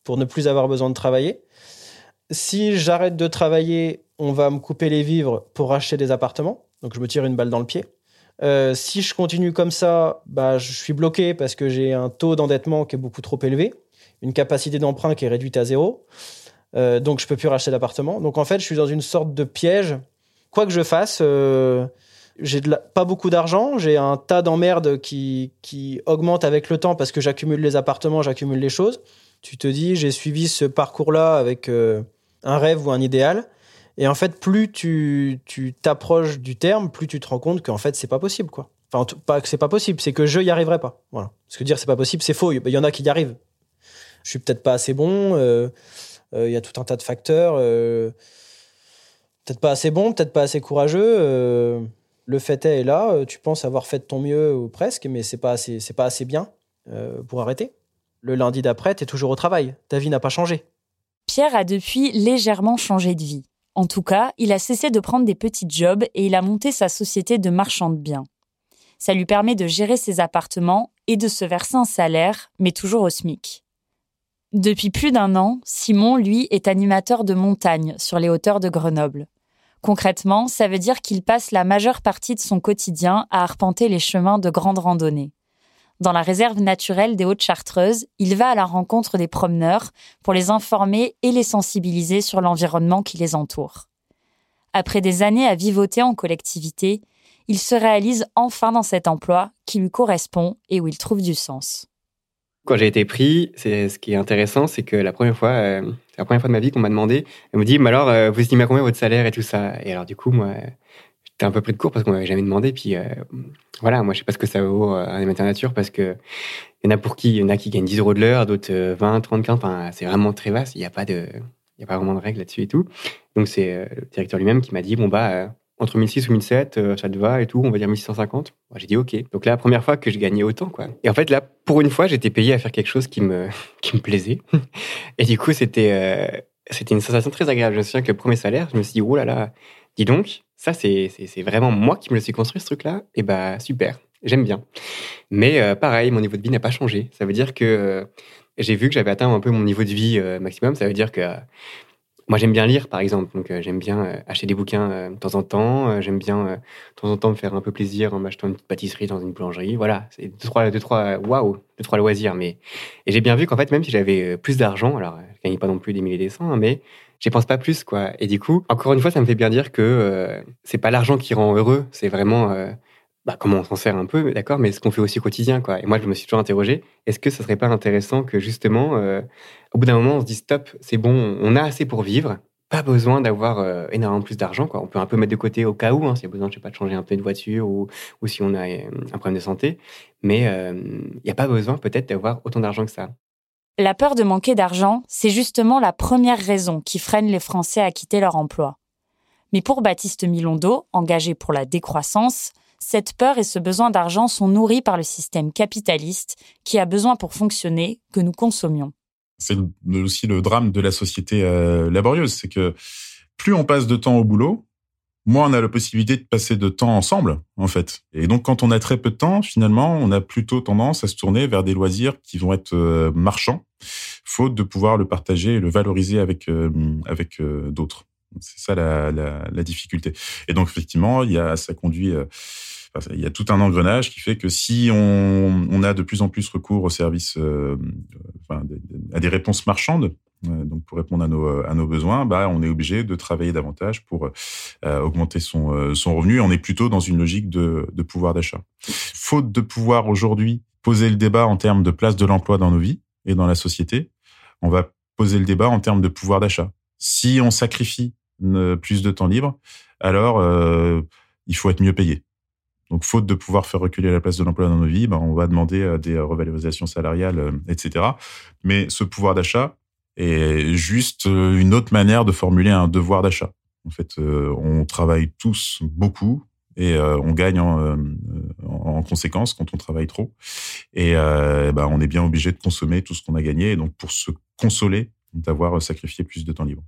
pour ne plus avoir besoin de travailler. Si j'arrête de travailler, on va me couper les vivres pour acheter des appartements. Donc je me tire une balle dans le pied. Euh, si je continue comme ça, bah, je suis bloqué parce que j'ai un taux d'endettement qui est beaucoup trop élevé, une capacité d'emprunt qui est réduite à zéro. Euh, donc je peux plus racheter d'appartement. Donc en fait, je suis dans une sorte de piège. Quoi que je fasse, euh, j'ai pas beaucoup d'argent, j'ai un tas d'emmerdes qui, qui augmente avec le temps parce que j'accumule les appartements, j'accumule les choses. Tu te dis, j'ai suivi ce parcours-là avec euh, un rêve ou un idéal. Et en fait, plus tu tu t'approches du terme, plus tu te rends compte qu'en fait, c'est pas possible, quoi. Enfin, pas que c'est pas possible, c'est que je y arriverai pas. Voilà. Parce que dire c'est pas possible, c'est faux. Il y en a qui y arrivent. Je suis peut-être pas assez bon. euh, euh, Il y a tout un tas de facteurs. euh, peut-être pas assez bon, peut-être pas assez courageux. le fait est, là. Tu penses avoir fait de ton mieux ou presque, mais c'est pas assez, c'est pas assez bien pour arrêter. Le lundi d'après, tu es toujours au travail. Ta vie n'a pas changé. Pierre a depuis légèrement changé de vie. En tout cas, il a cessé de prendre des petits jobs et il a monté sa société de marchand de biens. Ça lui permet de gérer ses appartements et de se verser un salaire, mais toujours au SMIC. Depuis plus d'un an, Simon, lui, est animateur de montagne sur les hauteurs de Grenoble. Concrètement, ça veut dire qu'il passe la majeure partie de son quotidien à arpenter les chemins de grande randonnée. Dans la réserve naturelle des Hautes-Chartreuses, il va à la rencontre des promeneurs pour les informer et les sensibiliser sur l'environnement qui les entoure. Après des années à vivoter en collectivité, il se réalise enfin dans cet emploi qui lui correspond et où il trouve du sens. Quand j'ai été pris, c'est ce qui est intéressant, c'est que la première fois, euh, la première fois de ma vie qu'on m'a demandé, elle me dit, mais alors, euh, vous estimez à combien votre salaire et tout ça? Et alors du coup, moi, j'étais un peu pris de court parce qu'on m'avait jamais demandé. Puis euh, voilà, moi, je sais pas ce que ça vaut un émetteur nature parce que y en a pour qui, il y en a qui gagnent 10 euros de l'heure, d'autres 20, 30, 15. Enfin, c'est vraiment très vaste. Il n'y a pas de, il y a pas vraiment de règles là-dessus et tout. Donc c'est le directeur lui-même qui m'a dit, bon bah entre 1006 ou 1007, euh, ça te va et tout, on va dire 1650. j'ai dit OK. Donc là, la première fois que je gagnais autant, quoi. Et en fait, là, pour une fois, j'étais payé à faire quelque chose qui me, qui me plaisait. et du coup, c'était, euh, c'était une sensation très agréable. Je me souviens que le premier salaire, je me suis dit, oh là là, dis donc, ça, c'est, vraiment moi qui me le suis construit, ce truc-là. Et bah, super. J'aime bien. Mais euh, pareil, mon niveau de vie n'a pas changé. Ça veut dire que j'ai vu que j'avais atteint un peu mon niveau de vie maximum. Ça veut dire que moi, j'aime bien lire, par exemple. Donc, euh, j'aime bien euh, acheter des bouquins euh, de temps en temps. j'aime bien, de temps en temps, me faire un peu plaisir en m'achetant une petite pâtisserie dans une boulangerie. Voilà, c'est deux, trois, deux, trois, waouh, deux, trois loisirs. Mais, et j'ai bien vu qu'en fait, même si j'avais plus d'argent, alors, je gagnais pas non plus des milliers des cents, hein, mais j'y pense pas plus, quoi. Et du coup, encore une fois, ça me fait bien dire que c'est pas l'argent qui rend heureux, c'est vraiment bah, comment on s'en sert un peu, d'accord, mais ce qu'on fait aussi au quotidien, quoi. Et moi, je me suis toujours interrogé, est-ce que ce serait pas intéressant que justement, euh, au bout d'un moment, on se dise stop, c'est bon, on a assez pour vivre, pas besoin d'avoir euh, énormément plus d'argent, quoi. On peut un peu mettre de côté au cas où, hein, s'il y a besoin, je sais pas, de changer un peu de voiture ou, ou si on a euh, un problème de santé, mais il n'y a pas besoin peut-être d'avoir autant d'argent que ça. La peur de manquer d'argent, c'est justement la première raison qui freine les Français à quitter leur emploi. Mais pour Baptiste Milondo, engagé pour la décroissance, cette peur et ce besoin d'argent sont nourris par le système capitaliste qui a besoin pour fonctionner que nous consommions. C'est aussi le drame de la société euh, laborieuse, c'est que plus on passe de temps au boulot, moins on a la possibilité de passer de temps ensemble, en fait. Et donc, quand on a très peu de temps, finalement, on a plutôt tendance à se tourner vers des loisirs qui vont être euh, marchands, faute de pouvoir le partager et le valoriser avec euh, avec d'autres. C'est ça la, la, la, difficulté. Et donc effectivement, il y a, ça conduit, euh, il y a tout un engrenage qui fait que si on, on a de plus en plus recours aux services, euh, enfin, à des réponses marchandes, euh, donc pour répondre à nos, nos besoins, bah, on est obligé de travailler davantage pour augmenter son, revenu. On est plutôt dans une logique de, pouvoir d'achat. Faute de pouvoir aujourd'hui poser le débat en termes de place de l'emploi dans nos vies et dans la société, on va poser le débat en termes de pouvoir d'achat. Si on sacrifie plus de temps libre, alors euh, il faut être mieux payé. Donc, faute de pouvoir faire reculer la place de l'emploi dans nos vies, ben, on va demander euh, des revalorisations salariales, euh, etc. Mais ce pouvoir d'achat est juste une autre manière de formuler un devoir d'achat. En fait, on travaille tous beaucoup et on gagne en, en, conséquence quand on travaille trop. Et ben, on est bien obligé de consommer tout ce qu'on a gagné. Et donc, pour se consoler d'avoir sacrifié plus de temps libre.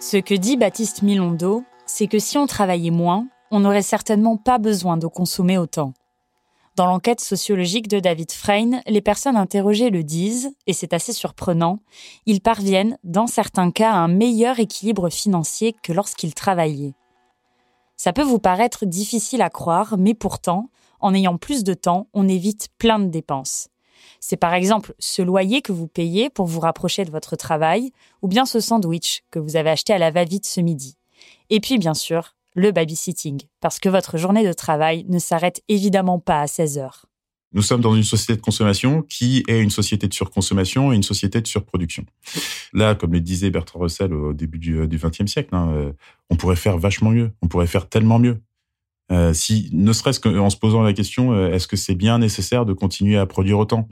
Ce que dit Baptiste Milondo, c'est que si on travaillait moins, on n'aurait certainement pas besoin de consommer autant. Dans l'enquête sociologique de David Frein, les personnes interrogées le disent, et c'est assez surprenant, ils parviennent, dans certains cas, à un meilleur équilibre financier que lorsqu'ils travaillaient. Ça peut vous paraître difficile à croire, mais pourtant, en ayant plus de temps, on évite plein de dépenses. C'est par exemple ce loyer que vous payez pour vous rapprocher de votre travail, ou bien ce sandwich que vous avez acheté à la va-vite ce midi. Et puis bien sûr, le babysitting, parce que votre journée de travail ne s'arrête évidemment pas à 16 heures. Nous sommes dans une société de consommation qui est une société de surconsommation et une société de surproduction. Là, comme le disait Bertrand Russell au début du XXe siècle, hein, euh, on pourrait faire vachement mieux, on pourrait faire tellement mieux. Euh, si, ne serait-ce qu'en se posant la question, euh, est-ce que c'est bien nécessaire de continuer à produire autant?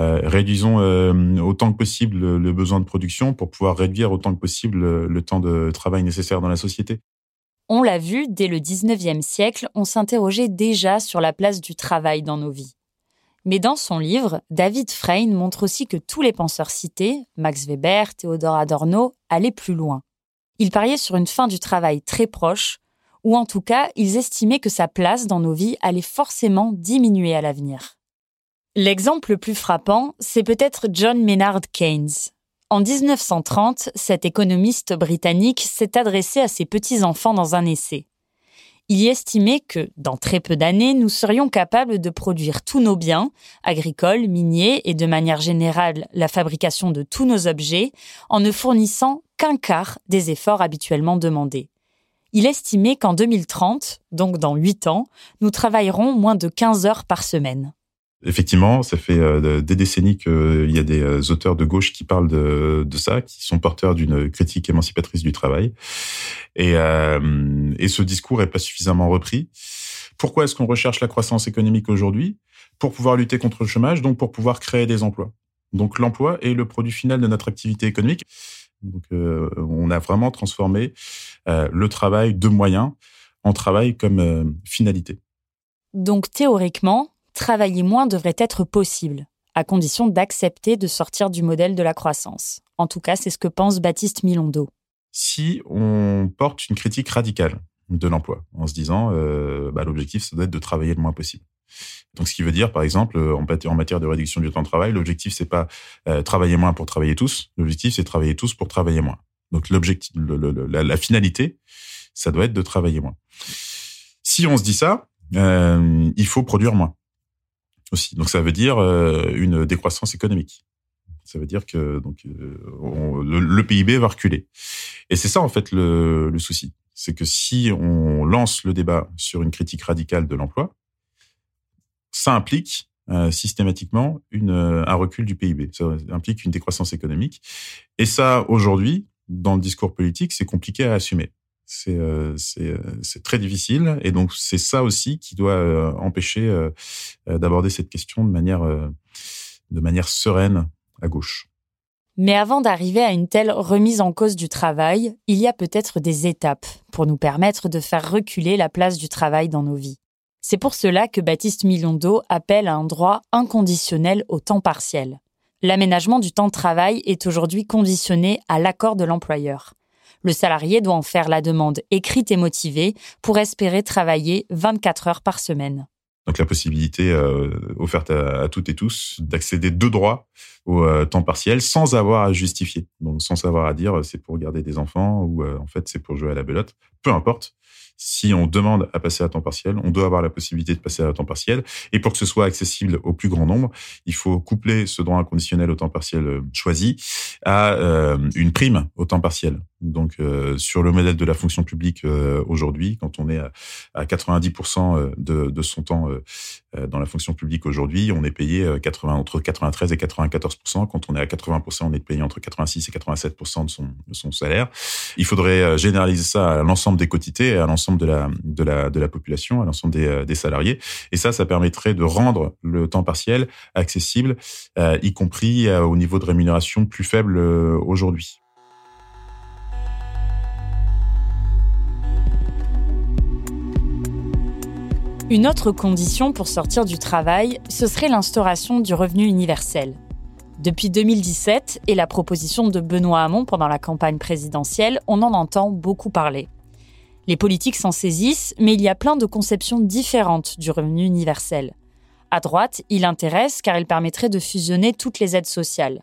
Euh, réduisons euh, autant que possible le, besoin de production pour pouvoir réduire autant que possible le, temps de travail nécessaire dans la société. On l'a vu, dès le 19e siècle, on s'interrogeait déjà sur la place du travail dans nos vies. Mais dans son livre, David Frein montre aussi que tous les penseurs cités, Max Weber, Théodore Adorno, allaient plus loin. Ils pariaient sur une fin du travail très proche, ou en tout cas, ils estimaient que sa place dans nos vies allait forcément diminuer à l'avenir. L'exemple le plus frappant, c'est peut-être John Maynard Keynes. En 1930, cet économiste britannique s'est adressé à ses petits-enfants dans un essai. Il y estimait que, dans très peu d'années, nous serions capables de produire tous nos biens, agricoles, miniers et de manière générale la fabrication de tous nos objets, en ne fournissant qu'un quart des efforts habituellement demandés. Il estimait qu'en 2030, donc dans 8 ans, nous travaillerons moins de 15 heures par semaine. Effectivement, ça fait euh, des décennies qu'il y a des euh, auteurs de gauche qui parlent de, ça, qui sont porteurs d'une critique émancipatrice du travail. Et, euh, ce discours est pas suffisamment repris. Pourquoi est-ce qu'on recherche la croissance économique aujourd'hui? Pour pouvoir lutter contre le chômage, donc pour pouvoir créer des emplois. Donc l'emploi est le produit final de notre activité économique. Donc euh, on a vraiment transformé euh, le travail de moyens en travail comme euh, finalité. Donc théoriquement, travailler moins devrait être possible, à condition d'accepter de sortir du modèle de la croissance. En tout cas, c'est ce que pense Baptiste Milondo. Si on porte une critique radicale de l'emploi, en se disant euh, bah, l'objectif, ça doit être de travailler le moins possible. Donc, ce qui veut dire, par exemple, en matière de réduction du temps de travail, l'objectif, c'est pas euh, travailler moins pour travailler tous. L'objectif, c'est travailler tous pour travailler moins. Donc, l'objectif, la, finalité, ça doit être de travailler moins. Si on se dit ça, euh, il faut produire moins Donc ça veut dire euh, une décroissance économique. Ça veut dire que donc euh, le, PIB va reculer. Et c'est ça en fait le, le souci, c'est que si on lance le débat sur une critique radicale de l'emploi, ça implique euh, systématiquement une, un recul du PIB. Ça implique une décroissance économique. Et ça, aujourd'hui, dans le discours politique, c'est compliqué à assumer. C'est euh, c'est très difficile. Et donc, c'est ça aussi qui doit euh, empêcher euh, d'aborder cette question de manière, de manière sereine à gauche. Mais avant d'arriver à une telle remise en cause du travail, il y a peut-être des étapes pour nous permettre de faire reculer la place du travail dans nos vies. C'est pour cela que Baptiste Milondo appelle à un droit inconditionnel au temps partiel. L'aménagement du temps de travail est aujourd'hui conditionné à l'accord de l'employeur. Le salarié doit en faire la demande écrite et motivée pour espérer travailler 24 heures par semaine. Donc la possibilité euh, offerte à, toutes et tous d'accéder de droit au euh, temps partiel sans avoir à justifier. Donc sans avoir à dire c'est pour garder des enfants ou euh, en fait c'est pour jouer à la belote. Peu importe si on demande à passer à temps partiel, on doit avoir la possibilité de passer à temps partiel. Et pour que ce soit accessible au plus grand nombre, il faut coupler ce droit inconditionnel au temps partiel euh, choisi à euh, une prime au temps partiel. Donc, euh, sur le modèle de la fonction publique euh, aujourd'hui, quand on est à, à 90% euh, de, de, son temps dans la fonction publique aujourd'hui, on est payé 80, entre 93 et 94%. Quand on est à 80%, on est payé entre 86 et 87% de son, de son salaire. Il faudrait généraliser ça à l'ensemble des quotités à l'ensemble de la, de, la, de la population, à l'ensemble des, des salariés. Et ça, ça permettrait de rendre le temps partiel accessible, y compris au niveau de rémunération plus faible aujourd'hui. Une autre condition pour sortir du travail, ce serait l'instauration du revenu universel. Depuis 2017 et la proposition de Benoît Hamon pendant la campagne présidentielle, on en entend beaucoup parler. Les politiques s'en saisissent, mais il y a plein de conceptions différentes du revenu universel. À droite, il intéresse car il permettrait de fusionner toutes les aides sociales.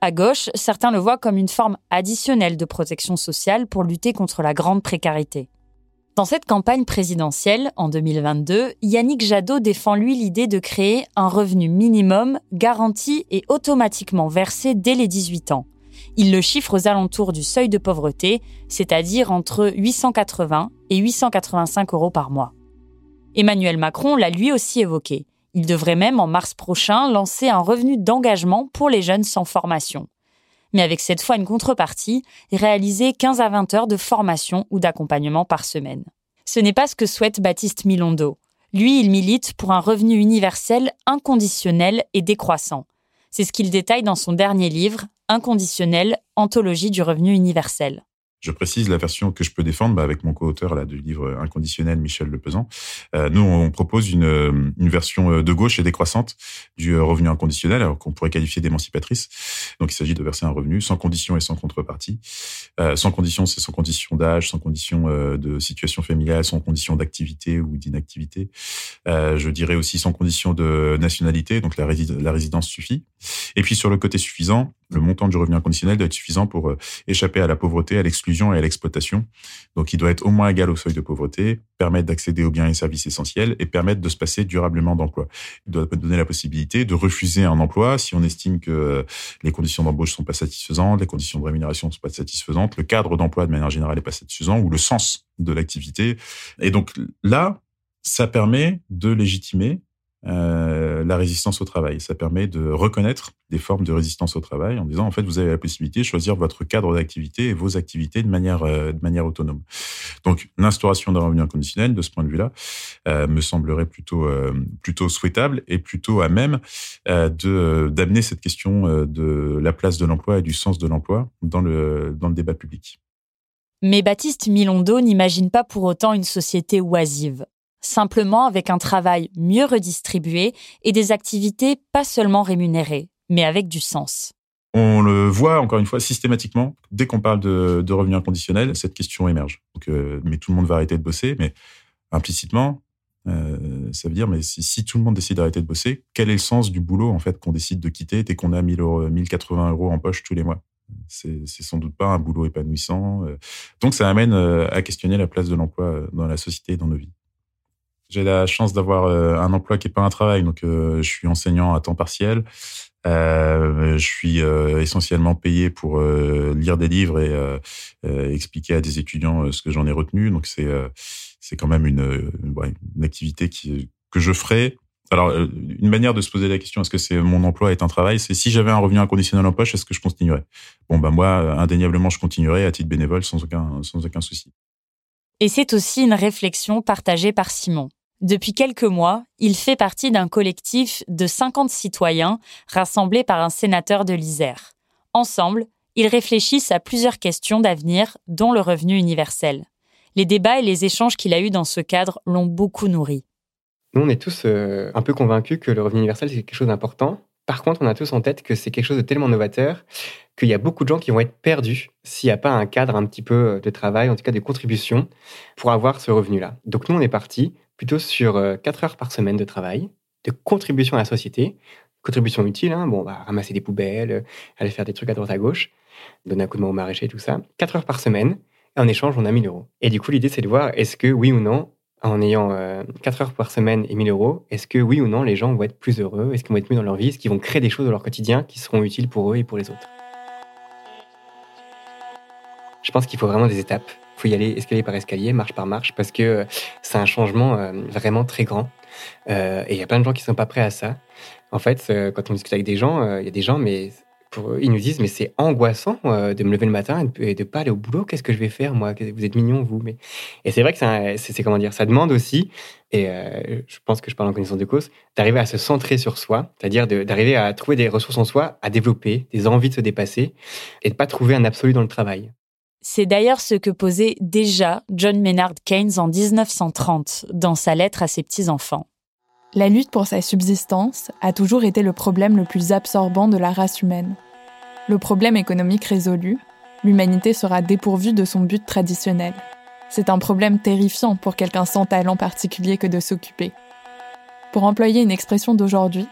À gauche, certains le voient comme une forme additionnelle de protection sociale pour lutter contre la grande précarité. Dans cette campagne présidentielle, en 2022, Yannick Jadot défend lui l'idée de créer un revenu minimum garanti et automatiquement versé dès les 18 ans. Il le chiffre aux alentours du seuil de pauvreté, c'est-à-dire entre 880 et 885 euros par mois. Emmanuel Macron l'a lui aussi évoqué. Il devrait même en mars prochain lancer un revenu d'engagement pour les jeunes sans formation. Mais avec cette fois une contrepartie, réaliser 15 à 20 heures de formation ou d'accompagnement par semaine. Ce n'est pas ce que souhaite Baptiste Milondo. Lui, il milite pour un revenu universel inconditionnel et décroissant. C'est ce qu'il détaille dans son dernier livre, Inconditionnel, Anthologie du revenu universel. Je précise la version que je peux défendre bah, avec mon co-auteur là du livre inconditionnel Michel Lepesant. Euh, nous, on propose une, euh, version euh, de gauche et décroissante du euh, revenu inconditionnel, alors qu'on pourrait qualifier d'émancipatrice. Donc, il s'agit de verser un revenu sans condition et sans contrepartie. Euh, sans condition, c'est sans condition d'âge, sans condition de situation familiale, sans condition d'activité ou d'inactivité. je dirais aussi sans condition de nationalité, donc la résidence suffit. Et puis sur le côté suffisant, le montant du revenu inconditionnel doit être suffisant pour échapper à la pauvreté, à l'exclusion et à l'exploitation. Donc, il doit être au moins égal au seuil de pauvreté, permettre d'accéder aux biens et services essentiels et permettre de se passer durablement d'emploi. Il doit donner la possibilité de refuser un emploi si on estime que les conditions d'embauche sont pas satisfaisantes, les conditions de rémunération sont pas satisfaisantes, le cadre d'emploi de manière générale est pas satisfaisant ou le sens de l'activité. Et donc là, ça permet de légitimer euh, la résistance au travail. Ça permet de reconnaître des formes de résistance au travail en disant en fait vous avez la possibilité de choisir votre cadre d'activité et vos activités de manière euh, de manière autonome. Donc l'instauration d'un revenu inconditionnel de ce point de vue-là euh, me semblerait plutôt plutôt souhaitable et plutôt à même de d'amener cette question de la place de l'emploi et du sens de l'emploi dans le dans le débat public. Mais Baptiste Milondo n'imagine pas pour autant une société oisive simplement avec un travail mieux redistribué et des activités pas seulement rémunérées, mais avec du sens. On le voit encore une fois systématiquement. Dès qu'on parle de, de revenus inconditionnels, cette question émerge. Donc, euh, mais tout le monde va arrêter de bosser, mais implicitement, euh, ça veut dire, mais si, tout le monde décide d'arrêter de bosser, quel est le sens du boulot en fait qu'on décide de quitter dès qu'on a 1000 euros, 1080 euros en poche tous les mois? C'est sans doute pas un boulot épanouissant. Euh. Donc, ça amène à questionner la place de l'emploi dans la société et dans nos vies. J'ai la chance d'avoir euh, un emploi qui est pas un travail, donc euh, je suis enseignant à temps partiel. Euh, je suis essentiellement payé pour lire des livres et expliquer à des étudiants ce que j'en ai retenu. Donc c'est c'est quand même une activité qui, que je ferai. Alors une manière de se poser la question est-ce que c'est mon emploi est un travail C'est si j'avais un revenu inconditionnel en poche, est-ce que je continuerais? Bon ben moi indéniablement je continuerai à titre bénévole sans aucun sans aucun souci. Et c'est aussi une réflexion partagée par Simon. Depuis quelques mois, il fait partie d'un collectif de 50 citoyens rassemblés par un sénateur de l'Isère. Ensemble, ils réfléchissent à plusieurs questions d'avenir, dont le revenu universel. Les débats et les échanges qu'il a eus dans ce cadre l'ont beaucoup nourri. Nous, on est tous euh, un peu convaincus que le revenu universel, c'est quelque chose d'important. Par contre, on a tous en tête que c'est quelque chose de tellement novateur qu'il y a beaucoup de gens qui vont être perdus s'il n'y a pas un cadre un petit peu de travail, en tout cas de contribution, pour avoir ce revenu-là. Donc nous, on est parti plutôt sur 4 heures par semaine de travail, de contribution à la société, contribution utile, hein, bon, ramasser des poubelles, aller faire des trucs à droite à gauche, donner un coup de main au maraîcher, tout ça. 4 heures par semaine, et en échange, on a 1000 euros. Et du coup, l'idée, c'est de voir, est-ce que oui ou non, en ayant euh, 4 heures par semaine et 1000 euros, est-ce que oui ou non, les gens vont être plus heureux, est-ce qu'ils vont être mieux dans leur vie, est-ce qu'ils vont créer des choses dans leur quotidien qui seront utiles pour eux et pour les autres? Je pense qu'il faut vraiment des étapes faut y aller escalier par escalier, marche par marche, parce que euh, c'est un changement euh, vraiment très grand. Euh, et il y a plein de gens qui sont pas prêts à ça. En fait, quand on discute avec des gens, il y a des gens, mais pour ils nous disent, mais c'est angoissant de me lever le matin et de pas aller au boulot. Qu'est-ce que je vais faire, moi? Vous êtes mignons, vous. Mais... Et c'est vrai que c'est comment dire, ça demande aussi, et je pense que je parle en connaissance de cause, d'arriver à se centrer sur soi, c'est-à-dire d'arriver à trouver des ressources en soi, à développer, des envies de se dépasser, et de pas trouver un absolu dans le travail. C'est d'ailleurs ce que posait déjà John Maynard Keynes en 1930 dans sa lettre à ses petits-enfants. La lutte pour sa subsistance a toujours été le problème le plus absorbant de la race humaine. Le problème économique résolu, l'humanité sera dépourvue de son but traditionnel. C'est un problème terrifiant pour quelqu'un sans talent particulier que de s'occuper. Pour employer une expression d'aujourd'hui,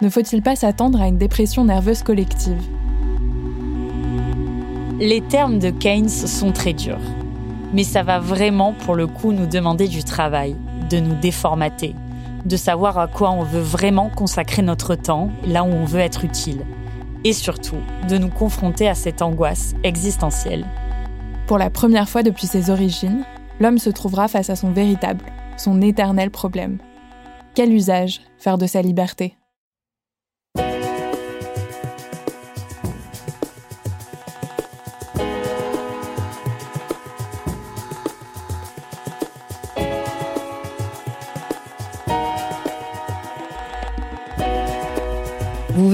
ne faut-il pas s'attendre à une dépression nerveuse collective? Les termes de Keynes sont très durs. Mais ça va vraiment pour le coup nous demander du travail, de nous déformater, de savoir à quoi on veut vraiment consacrer notre temps, là où on veut être utile. Et surtout, de nous confronter à cette angoisse existentielle. Pour la première fois depuis ses origines, l'homme se trouvera face à son véritable, son éternel problème. Quel usage faire de sa liberté?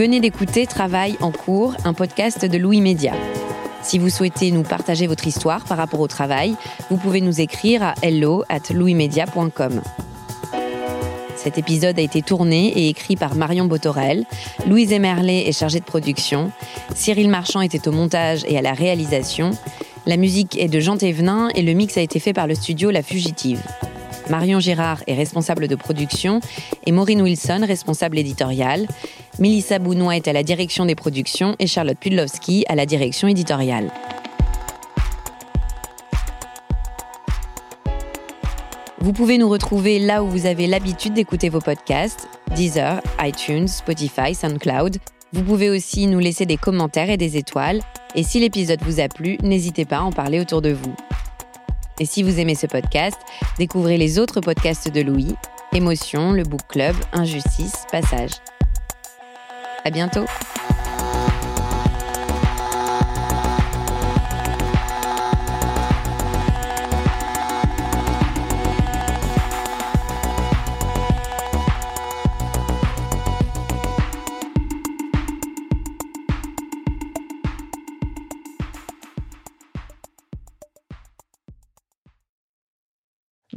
Venez d'écouter Travail en cours, un podcast de Louis Média. Si vous souhaitez nous partager votre histoire par rapport au travail, vous pouvez nous écrire à hello at. Cet épisode a été tourné et écrit par Marion Botorel. Louise Emerlet est chargée de production. Cyril Marchand était au montage et à la réalisation. La musique est de Jean Thévenin et le mix a été fait par le studio La Fugitive. Marion Girard est responsable de production et Maureen Wilson, responsable éditoriale. Mélissa Bounois est à la direction des productions et Charlotte Pudlowski à la direction éditoriale. Vous pouvez nous retrouver là où vous avez l'habitude d'écouter vos podcasts, Deezer, iTunes, Spotify, SoundCloud. Vous pouvez aussi nous laisser des commentaires et des étoiles. Et si l'épisode vous a plu, n'hésitez pas à en parler autour de vous. Et si vous aimez ce podcast, découvrez les autres podcasts de Louis, Émotion, le Book Club, Injustice, Passage. À bientôt!